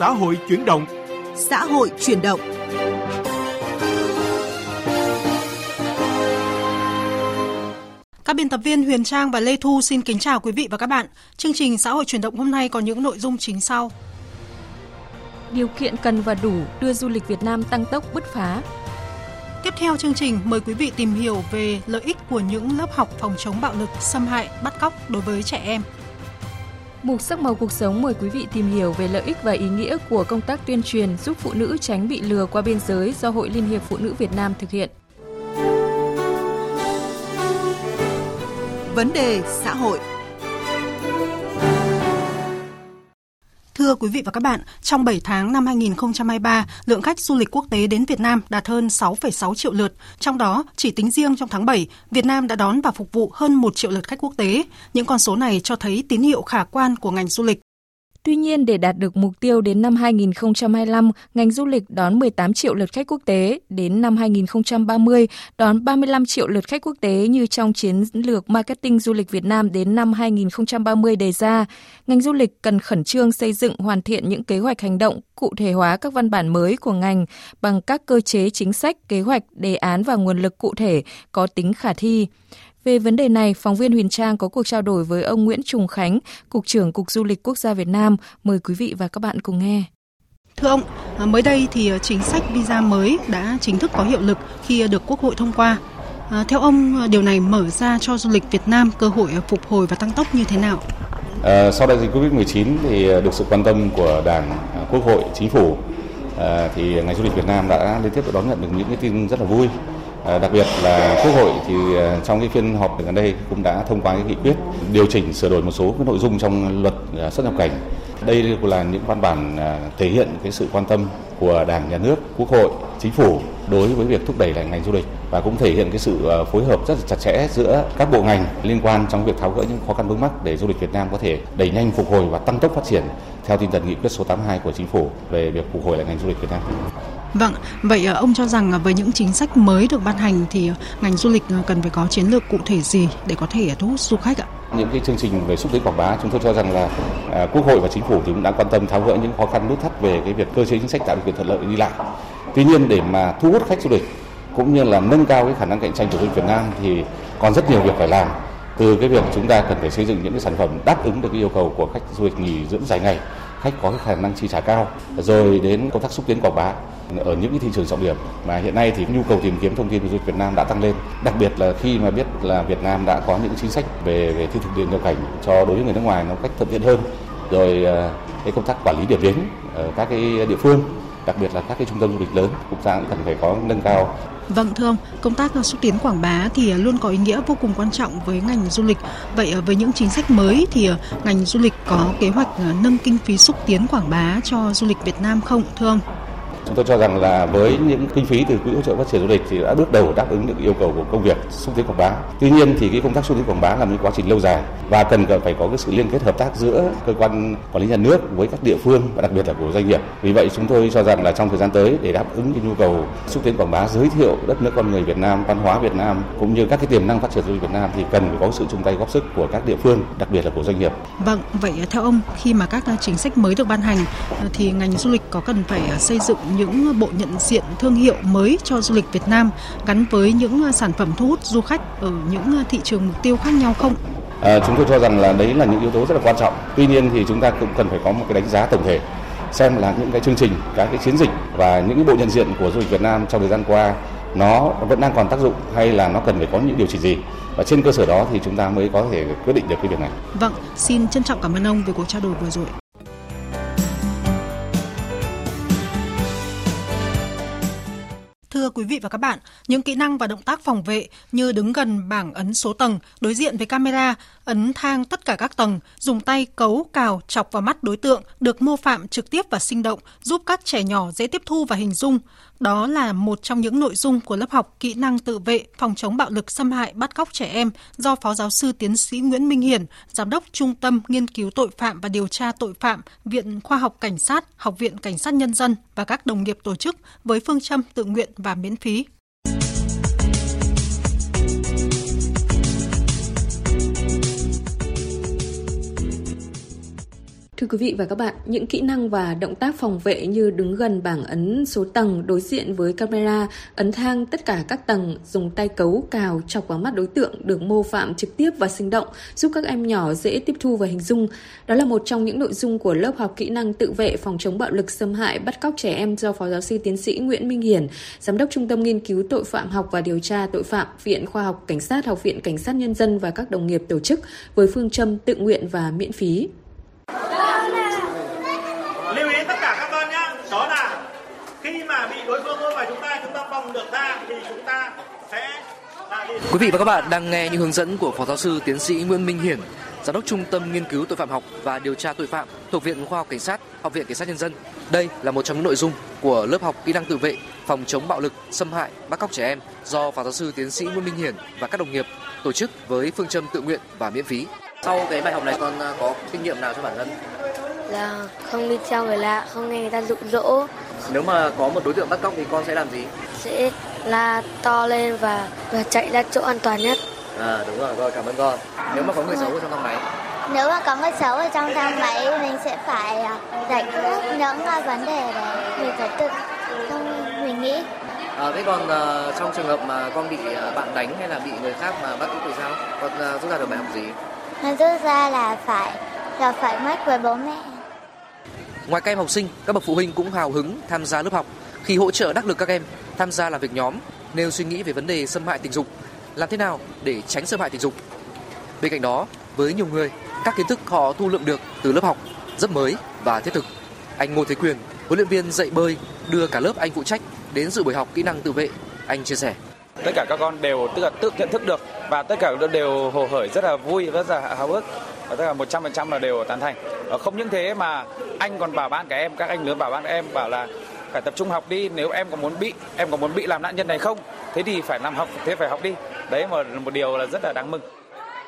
xã hội chuyển động. Xã hội chuyển động. Các biên tập viên Huyền Trang và Lê Thu xin kính chào quý vị và các bạn. Chương trình xã hội chuyển động hôm nay có những nội dung chính sau. Điều kiện cần và đủ đưa du lịch Việt Nam tăng tốc bứt phá. Tiếp theo chương trình mời quý vị tìm hiểu về lợi ích của những lớp học phòng chống bạo lực, xâm hại, bắt cóc đối với trẻ em. Mục sắc màu cuộc sống mời quý vị tìm hiểu về lợi ích và ý nghĩa của công tác tuyên truyền giúp phụ nữ tránh bị lừa qua biên giới do Hội Liên hiệp Phụ nữ Việt Nam thực hiện. Vấn đề xã hội Thưa quý vị và các bạn, trong 7 tháng năm 2023, lượng khách du lịch quốc tế đến Việt Nam đạt hơn 6,6 triệu lượt. Trong đó, chỉ tính riêng trong tháng 7, Việt Nam đã đón và phục vụ hơn 1 triệu lượt khách quốc tế. Những con số này cho thấy tín hiệu khả quan của ngành du lịch. Tuy nhiên, để đạt được mục tiêu đến năm 2025, ngành du lịch đón 18 triệu lượt khách quốc tế, đến năm 2030 đón 35 triệu lượt khách quốc tế như trong chiến lược marketing du lịch Việt Nam đến năm 2030 đề ra. Ngành du lịch cần khẩn trương xây dựng hoàn thiện những kế hoạch hành động, cụ thể hóa các văn bản mới của ngành bằng các cơ chế chính sách, kế hoạch, đề án và nguồn lực cụ thể có tính khả thi. Về vấn đề này, phóng viên Huyền Trang có cuộc trao đổi với ông Nguyễn Trùng Khánh, Cục trưởng Cục Du lịch Quốc gia Việt Nam. Mời quý vị và các bạn cùng nghe. Thưa ông, à, mới đây thì chính sách visa mới đã chính thức có hiệu lực khi được Quốc hội thông qua. À, theo ông, điều này mở ra cho du lịch Việt Nam cơ hội phục hồi và tăng tốc như thế nào? À, sau đại dịch Covid-19 thì được sự quan tâm của Đảng, Quốc hội, Chính phủ à, thì ngành du lịch Việt Nam đã liên tiếp đón nhận được những cái tin rất là vui À, À, đặc biệt là Quốc hội thì à, trong cái phiên họp gần đây cũng đã thông qua cái nghị quyết điều chỉnh sửa đổi một số cái nội dung trong luật à, xuất nhập cảnh. Đây là những văn bản thể hiện cái sự quan tâm của Đảng, Nhà nước, Quốc hội, Chính phủ đối với việc thúc đẩy lại ngành du lịch và cũng thể hiện cái sự phối hợp rất là chặt chẽ giữa các bộ ngành liên quan trong việc tháo gỡ những khó khăn vướng mắc để du lịch Việt Nam có thể đẩy nhanh phục hồi và tăng tốc phát triển theo tinh thần nghị quyết số 82 của Chính phủ về việc phục hồi lại ngành du lịch Việt Nam. Vâng, vậy ờ, ông cho rằng ờ, với những chính sách mới được ban hành thì ờ, ngành du lịch cần phải có chiến lược cụ thể gì để có thể thu hút du khách ạ? Những cái chương trình về xúc tiến quảng bá chúng tôi cho rằng là à, Quốc hội và Chính phủ thì cũng đã quan tâm tháo gỡ những khó khăn nút thắt về cái việc cơ chế chính sách tạo điều kiện thuận lợi đi lại. Tuy nhiên để mà thu hút khách du lịch cũng như là nâng cao cái khả năng cạnh tranh của du lịch Việt Nam thì còn rất nhiều việc phải làm từ cái việc chúng ta cần phải xây dựng những cái sản phẩm đáp ứng được cái yêu cầu của khách du lịch nghỉ dưỡng dài ngày khách có cái khả năng chi trả cao, rồi đến công tác xúc tiến quảng bá. Ở những cái thị trường trọng điểm mà hiện nay thì nhu cầu tìm kiếm thông tin về du lịch Việt Nam đã tăng lên. Đặc biệt là khi mà biết là Việt Nam đã có những chính sách về về thị thực điện nhập cảnh cho đối với người nước ngoài nó cách thuận tiện hơn. Rồi ờ, cái công tác quản lý điểm đến ở các cái địa phương, đặc biệt là các cái trung tâm du lịch lớn, cũng đang cần phải có nâng cao Vâng thưa ông, công tác xúc tiến quảng bá thì luôn có ý nghĩa vô cùng quan trọng với ngành du lịch. Vậy ờ, với những chính sách mới thì ờ, ngành du lịch có kế hoạch ờ, nâng kinh phí xúc tiến quảng bá cho du lịch Việt Nam không thưa ông? Chúng tôi cho rằng là với những kinh phí từ quỹ hỗ trợ phát triển du lịch thì đã bước đầu đáp ứng được yêu cầu của công việc xúc tiến quảng bá. Tuy nhiên thì cái công tác xúc tiến quảng bá là một quá trình lâu dài và cần phải có cái sự liên kết hợp tác giữa cơ quan quản lý nhà nước với các địa phương và đặc biệt là của doanh nghiệp. Vì vậy chúng tôi cho rằng là trong thời gian tới để đáp ứng cái nhu cầu xúc tiến quảng bá giới thiệu đất nước con người Việt Nam, văn hóa Việt Nam cũng như các cái tiềm năng phát triển du lịch Việt Nam thì cần phải có sự chung tay góp sức của các địa phương, đặc biệt là của doanh nghiệp. Vâng, vậy theo ông khi mà các chính sách mới được ban hành thì ngành du lịch có cần phải xây dựng những bộ nhận diện thương hiệu mới cho du lịch Việt Nam gắn với những sản phẩm thu hút du khách ở những thị trường mục tiêu khác nhau không? À, chúng tôi cho rằng là đấy là những yếu tố rất là quan trọng. Tuy nhiên thì chúng ta cũng cần phải có một cái đánh giá tổng thể xem là những cái chương trình, các cái chiến dịch và những cái bộ nhận diện của du lịch Việt Nam trong thời gian qua nó vẫn đang còn tác dụng hay là nó cần phải có những điều chỉnh gì và trên cơ sở đó thì chúng ta mới có thể quyết định được cái việc này. Vâng, xin trân trọng cảm ơn ông về cuộc trao đổi vừa rồi. Thưa quý vị và các bạn, những kỹ năng và động tác phòng vệ như đứng gần bảng ấn số tầng, đối diện với camera, ấn thang tất cả các tầng, dùng tay cấu, cào, chọc vào mắt đối tượng được mô phạm trực tiếp và sinh động, giúp các trẻ nhỏ dễ tiếp thu và hình dung. Đó là một trong những nội dung của lớp học kỹ năng tự vệ phòng chống bạo lực xâm hại bắt cóc trẻ em do Phó Giáo sư Tiến sĩ Nguyễn Minh Hiển, Giám đốc Trung tâm Nghiên cứu Tội phạm và Điều tra Tội phạm, Viện Khoa học Cảnh sát, Học viện Cảnh sát Nhân dân và các đồng nghiệp tổ chức với phương châm tự nguyện và miễn phí. Thưa quý vị và các bạn, những kỹ năng và động tác phòng vệ như đứng gần bảng ấn số tầng đối diện với camera, ấn thang tất cả các tầng, dùng tay cấu, cào, chọc vào mắt đối tượng được mô phạm trực tiếp và sinh động, giúp các em nhỏ dễ tiếp thu và hình dung. Đó là một trong những nội dung của lớp học kỹ năng tự vệ phòng chống bạo lực xâm hại bắt cóc trẻ em do Phó giáo sư tiến sĩ Nguyễn Minh Hiển, Giám đốc Trung tâm Nghiên cứu Tội phạm học và Điều tra Tội phạm, Viện Khoa học Cảnh sát, Học viện Cảnh sát Nhân dân và các đồng nghiệp tổ chức với phương châm tự nguyện và miễn phí lưu ý tất cả các con nhá đó là khi mà bị đối phương ôm vào chúng ta chúng ta vòng được ra thì chúng ta sẽ Quý vị và các bạn đang nghe những hướng dẫn của Phó giáo sư tiến sĩ Nguyễn Minh Hiển, Giám đốc Trung tâm Nghiên cứu Tội phạm học và Điều tra Tội phạm thuộc Viện Khoa học Cảnh sát, Học viện Cảnh sát Nhân dân. Đây là một trong những nội dung của lớp học kỹ năng tự vệ phòng chống bạo lực, xâm hại, bắt cóc trẻ em do Phó giáo sư tiến sĩ Nguyễn Minh Hiển và các đồng nghiệp tổ chức với phương châm tự nguyện và miễn phí. Sau cái bài học này con à, có kinh nghiệm nào cho bản thân? Là không đi theo người lạ, không nghe người ta dụ dỗ. Nếu mà có một đối tượng bắt cóc thì con sẽ làm gì? Sẽ la to lên và và chạy ra chỗ an toàn nhất. À đúng rồi, rồi cảm ơn con. Nếu mà có người xấu ở trong thang máy nếu mà có người xấu ở trong thang máy mình sẽ phải à, giải quyết những à, vấn đề đấy mình phải tự không mình nghĩ À, thế còn uh, trong trường hợp mà con bị uh, bạn đánh hay là bị người khác mà bắt cóc thì sao? Con uh, rút ra được bài học gì? Nó rút ra là phải là phải mất với bố mẹ. Ngoài các em học sinh, các bậc phụ huynh cũng hào hứng tham gia lớp học khi hỗ trợ đắc lực các em tham gia làm việc nhóm, nêu suy nghĩ về vấn đề xâm hại tình dục, làm thế nào để tránh xâm hại tình dục. Bên cạnh đó, với nhiều người, các kiến thức họ thu lượm được từ lớp học rất mới và thiết thực. Anh Ngô Thế Quyền, huấn luyện viên dạy bơi, đưa cả lớp anh phụ trách đến dự buổi học kỹ năng tự vệ. Anh chia sẻ tất cả các con đều tức là tự nhận thức được và tất cả đều hồ hởi rất là vui rất là hào hức. Và tất cả 100% là đều tán thành. Và không những thế mà anh còn bảo ban các em các anh lớn bảo ban các em bảo là phải tập trung học đi nếu em có muốn bị em có muốn bị làm nạn nhân này không? Thế thì phải làm học thế phải học đi. Đấy mà một điều là rất là đáng mừng.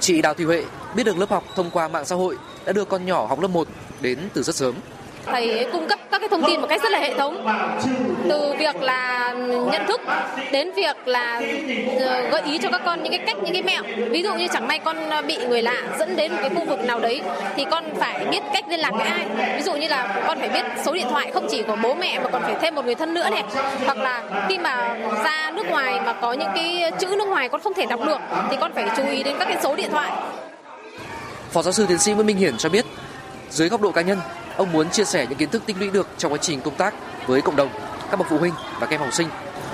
Chị Đào Thị Huệ biết được lớp học thông qua mạng xã hội đã đưa con nhỏ học lớp 1 đến từ rất sớm. Thầy cung cấp các cái thông tin một cách rất là hệ thống. Từ việc là nhận thức đến việc là ờ, gợi ý cho các con những cái cách những cái mẹo. Ví dụ như chẳng may con bị người lạ dẫn đến một cái khu vực nào đấy thì con phải biết cách liên lạc với ai. Ví dụ như là con phải biết số điện thoại không chỉ của bố mẹ mà còn phải thêm một người thân nữa này. Hoặc là khi mà ra nước ngoài mà có những cái chữ nước ngoài con không thể đọc được thì con phải chú ý đến các cái số điện thoại. Phó giáo sư tiến sĩ Nguyễn Minh Hiển cho biết, dưới góc độ cá nhân, ông muốn chia sẻ những kiến thức tích lũy được trong quá trình công tác với cộng đồng, các bậc phụ huynh và các em học sinh.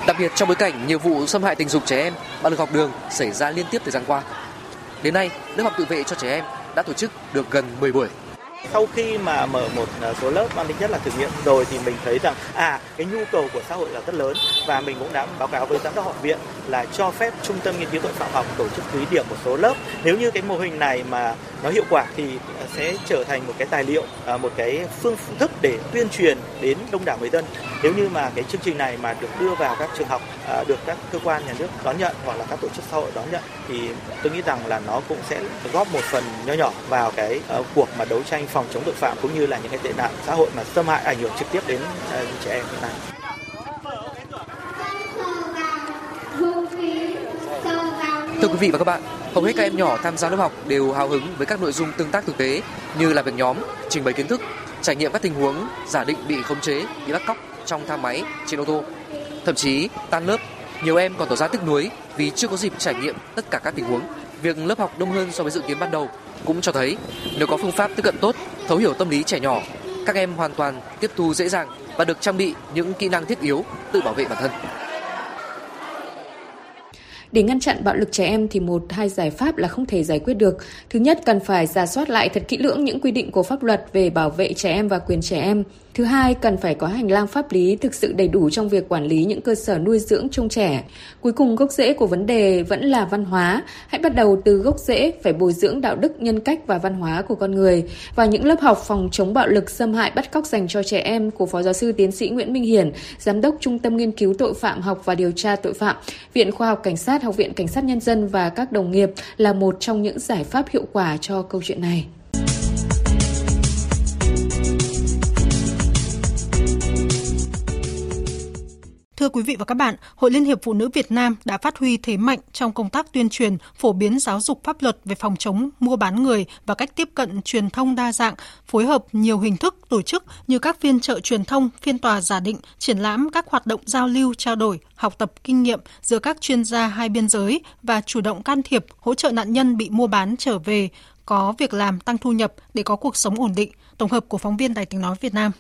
Đặc biệt trong bối cảnh nhiều vụ xâm hại tình dục trẻ em, bạo lực học đường xảy ra liên tiếp thời gian qua. Đến nay, lớp học tự vệ cho trẻ em đã tổ chức được gần 10 buổi. Sau khi mà mở một à, số lớp mang tính chất là thử nghiệm rồi thì mình thấy rằng à cái nhu cầu của xã hội là rất lớn và mình cũng đã báo cáo với giám đốc học viện là cho phép trung tâm nghiên cứu tội phạm học tổ chức thí điểm một số lớp. Nếu như cái mô hình này mà nó hiệu quả thì ờ, sẽ trở thành một cái tài liệu, ờ, một cái phương thức để tuyên truyền đến đông đảo người dân. Nếu như mà cái chương trình này mà được đưa vào các trường học, ờ, được các cơ quan nhà nước đón nhận hoặc là các tổ chức xã hội đón nhận thì tôi nghĩ rằng là nó cũng sẽ góp một phần nho nhỏ vào cái cuộc mà đấu tranh phòng chống tội phạm cũng như là những cái tệ nạn xã hội mà xâm hại ảnh hưởng trực tiếp đến trẻ em này nay. Thưa quý vị và các bạn, hầu hết các em nhỏ tham gia lớp học đều hào hứng với các nội dung tương tác thực tế như làm việc nhóm, trình bày kiến thức, trải nghiệm các tình huống giả định bị khống chế, bị bắt cóc trong thang máy, trên ô tô. Thậm chí tan lớp, nhiều em còn tỏ ra tiếc nuối vì chưa có dịp trải nghiệm tất cả các tình huống. Việc lớp học đông hơn so với dự kiến ban đầu cũng cho thấy nếu có phương pháp tiếp cận tốt, thấu hiểu tâm lý trẻ nhỏ, các em hoàn toàn tiếp thu dễ dàng và được trang bị những kỹ năng thiết yếu tự bảo vệ bản thân. Để ngăn chặn bạo lực trẻ em thì một hai giải pháp là không thể giải quyết được. Thứ nhất, cần phải giả soát lại thật kỹ lưỡng những quy định của pháp luật về bảo vệ trẻ em và quyền trẻ em. Thứ hai, cần phải có hành lang pháp lý thực sự đầy đủ trong việc quản lý những cơ sở nuôi dưỡng trông trẻ. Cuối cùng, gốc rễ của vấn đề vẫn là văn hóa. Hãy bắt đầu từ gốc rễ, phải bồi dưỡng đạo đức, nhân cách và văn hóa của con người. Và những lớp học phòng chống bạo lực, xâm hại, bắt cóc dành cho trẻ em của Phó Giáo sư Tiến sĩ Nguyễn Minh Hiển, Giám đốc Trung tâm Nghiên cứu Tội phạm học và Điều tra Tội phạm, Viện Khoa học Cảnh sát, Học viện Cảnh sát Nhân dân và các đồng nghiệp là một trong những giải pháp hiệu quả cho câu chuyện này. Thưa quý vị và các bạn, Hội Liên hiệp Phụ nữ Việt Nam đã phát huy thế mạnh trong công tác tuyên truyền, phổ biến giáo dục pháp luật về phòng chống mua bán người và cách tiếp cận truyền thông đa dạng, phối hợp nhiều hình thức tổ chức như các phiên trợ truyền thông, phiên tòa giả định, triển lãm các hoạt động giao lưu, trao đổi, học tập kinh nghiệm giữa các chuyên gia hai biên giới và chủ động can thiệp, hỗ trợ nạn nhân bị mua bán trở về, có việc làm tăng thu nhập để có cuộc sống ổn định. Tổng hợp của phóng viên Đài tiếng nói Việt Nam.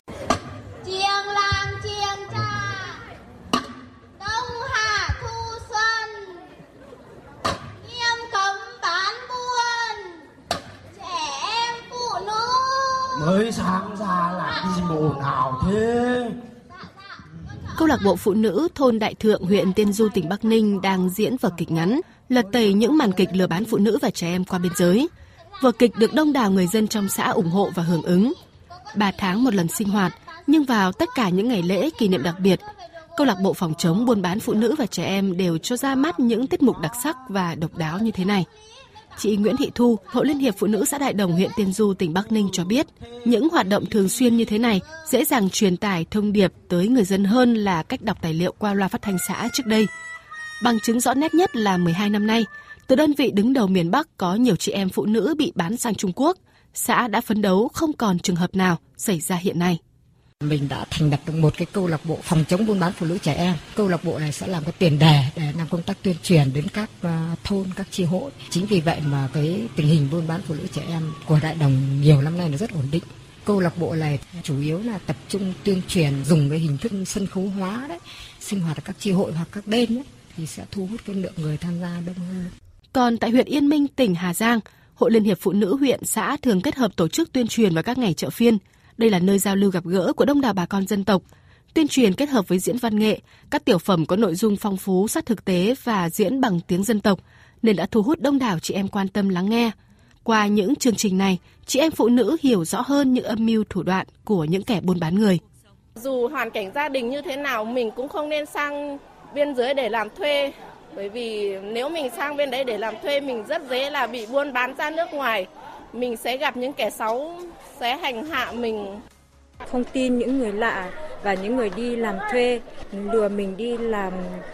Mới sáng ra là đi bộ nào thế Câu lạc bộ phụ nữ thôn Đại Thượng, huyện Tiên Du, tỉnh Bắc Ninh đang diễn vở kịch ngắn, lật tẩy những màn kịch lừa bán phụ nữ và trẻ em qua biên giới. Vở kịch được đông đảo người dân trong xã ủng hộ và hưởng ứng. Ba tháng một lần sinh hoạt, nhưng vào tất cả những ngày lễ kỷ niệm đặc biệt, câu lạc bộ phòng chống buôn bán phụ nữ và trẻ em đều cho ra mắt những tiết mục đặc sắc và độc đáo như thế này. Chị Nguyễn Thị Thu, Hội Liên hiệp Phụ nữ xã Đại Đồng, huyện Tiên Du, tỉnh Bắc Ninh cho biết, những hoạt động thường xuyên như thế này dễ dàng truyền tải thông điệp tới người dân hơn là cách đọc tài liệu qua loa phát thanh xã trước đây. Bằng chứng rõ nét nhất là 12 năm nay, từ đơn vị đứng đầu miền Bắc có nhiều chị em phụ nữ bị bán sang Trung Quốc, xã đã phấn đấu không còn trường hợp nào xảy ra hiện nay. Mình đã thành lập được một cái câu lạc bộ phòng chống buôn bán phụ nữ trẻ em. Câu lạc bộ này sẽ làm cái tiền đề để làm công tác tuyên truyền đến các à, thôn, các chi hội. Chính vì vậy mà cái tình hình buôn bán phụ nữ trẻ em của Đại Đồng nhiều năm nay nó rất ổn định. Câu lạc bộ này chủ yếu là tập trung tuyên truyền dùng cái hình thức sân khấu hóa đấy, sinh hoạt ở các chi hội hoặc các đêm ấy, thì sẽ thu hút cái lượng người tham gia đông hơn. Còn tại huyện Yên Minh, tỉnh Hà Giang, Hội Liên hiệp Phụ nữ huyện xã thường kết hợp tổ chức tuyên truyền vào các ngày chợ phiên – đây là nơi giao lưu gặp gỡ của đông đảo bà con dân tộc. Tuyên truyền kết hợp với diễn văn nghệ, các tiểu phẩm có nội dung phong phú sát thực tế và diễn bằng tiếng dân tộc, nên đã thu hút đông đảo chị em quan tâm lắng nghe. Qua những chương trình này, chị em phụ nữ hiểu rõ hơn những âm mưu thủ đoạn của những kẻ buôn bán người. Dù hoàn cảnh gia đình như thế nào, mình cũng không nên sang biên giới để làm thuê. Bởi vì nếu mình sang bên đấy để làm thuê, mình rất dễ là bị buôn bán ra nước ngoài mình sẽ gặp những kẻ xấu sẽ hành hạ mình. Không tin những người lạ và những người đi làm thuê lừa mình đi làm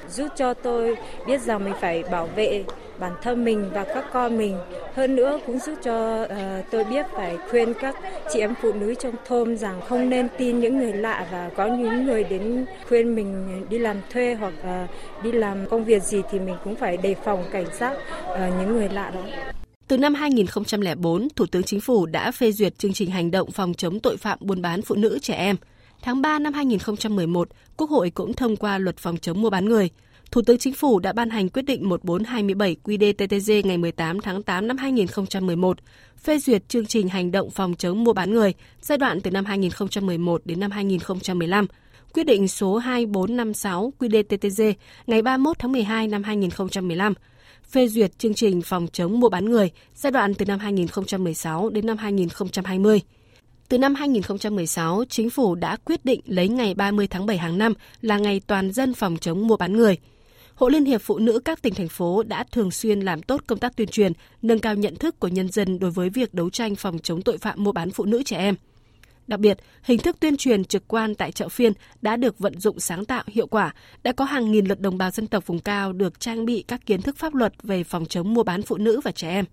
giúp cho tôi biết rằng mình phải bảo vệ bản thân mình và các con mình. Hơn nữa cũng giúp cho uh, tôi biết phải khuyên các chị em phụ nữ trong thôn rằng không nên tin những người lạ và có những người đến khuyên mình đi làm thuê hoặc uh, đi làm công việc gì thì mình cũng phải đề phòng cảnh giác uh, ờ, những người lạ đó. Từ năm 2004, Thủ tướng Chính phủ đã phê duyệt chương trình hành động phòng chống tội phạm buôn bán phụ nữ trẻ em. Tháng 3 năm 2011, Quốc hội cũng thông qua luật phòng chống mua bán người. Thủ tướng Chính phủ đã ban hành quyết định 1427 QĐ-TTG ngày 18 tháng 8 năm 2011, phê duyệt chương trình hành động phòng chống mua bán người giai đoạn từ năm 2011 đến năm 2015. Quyết định số 2456 QĐ-TTG ngày 31 tháng 12 năm 2015 phê duyệt chương trình phòng chống mua bán người giai đoạn từ năm 2016 đến năm 2020. Từ năm 2016, chính phủ đã quyết định lấy ngày 30 tháng 7 hàng năm là ngày toàn dân phòng chống mua bán người. Hội Liên hiệp Phụ nữ các tỉnh thành phố đã thường xuyên làm tốt công tác tuyên truyền, nâng cao nhận thức của nhân dân đối với việc đấu tranh phòng chống tội phạm mua bán phụ nữ trẻ em. Đặc biệt, hình thức tuyên truyền trực quan tại chợ phiên đã được vận dụng sáng tạo hiệu quả, đã có hàng nghìn lượt đồng bào dân tộc vùng cao được trang bị các kiến thức pháp luật về phòng chống mua bán phụ nữ và trẻ em.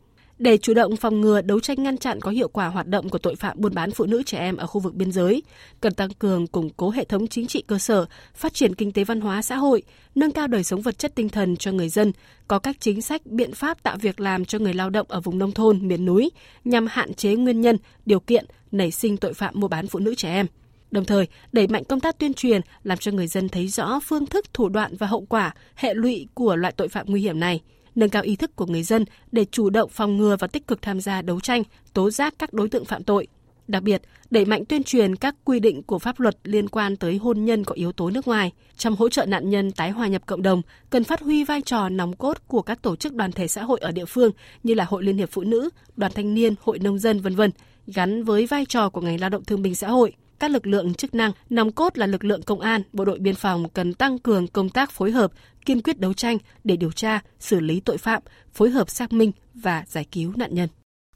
Để chủ động phòng ngừa đấu tranh ngăn chặn có hiệu quả hoạt động của tội phạm buôn bán phụ nữ trẻ em ở khu vực biên giới, cần tăng cường củng cố hệ thống chính trị cơ sở, phát triển kinh tế văn hóa xã hội, nâng cao đời sống vật chất tinh thần cho người dân, có các chính sách, biện pháp tạo việc làm cho người lao động ở vùng nông thôn, miền núi nhằm hạn chế nguyên nhân, điều kiện nảy sinh tội phạm mua bán phụ nữ trẻ em. Đồng thời, đẩy mạnh công tác tuyên truyền làm cho người dân thấy rõ phương thức, thủ đoạn và hậu quả, hệ lụy của loại tội phạm nguy hiểm này – nâng cao ý thức của người dân để chủ động phòng ngừa và tích cực tham gia đấu tranh, tố giác các đối tượng phạm tội. Đặc biệt, đẩy mạnh tuyên truyền các quy định của pháp luật liên quan tới hôn nhân có yếu tố nước ngoài. Trong hỗ trợ nạn nhân tái hòa nhập cộng đồng, cần phát huy vai trò nòng cốt của các tổ chức đoàn thể xã hội ở địa phương như là Hội Liên hiệp Phụ nữ, Đoàn Thanh niên, Hội Nông dân, v.v. gắn với vai trò của ngành lao động thương binh xã hội các lực lượng chức năng, nòng cốt là lực lượng công an, bộ đội biên phòng cần tăng cường công tác phối hợp, kiên quyết đấu tranh để điều tra, xử lý tội phạm, phối hợp xác minh và giải cứu nạn nhân.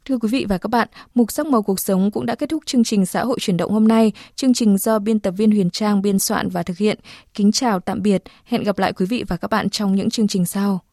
Thưa quý vị và các bạn, mục sắc màu cuộc sống cũng đã kết thúc chương trình xã hội chuyển động hôm nay. Chương trình do biên tập viên Huyền Trang biên soạn và thực hiện. Kính chào tạm biệt. Hẹn gặp lại quý vị và các bạn trong những chương trình sau.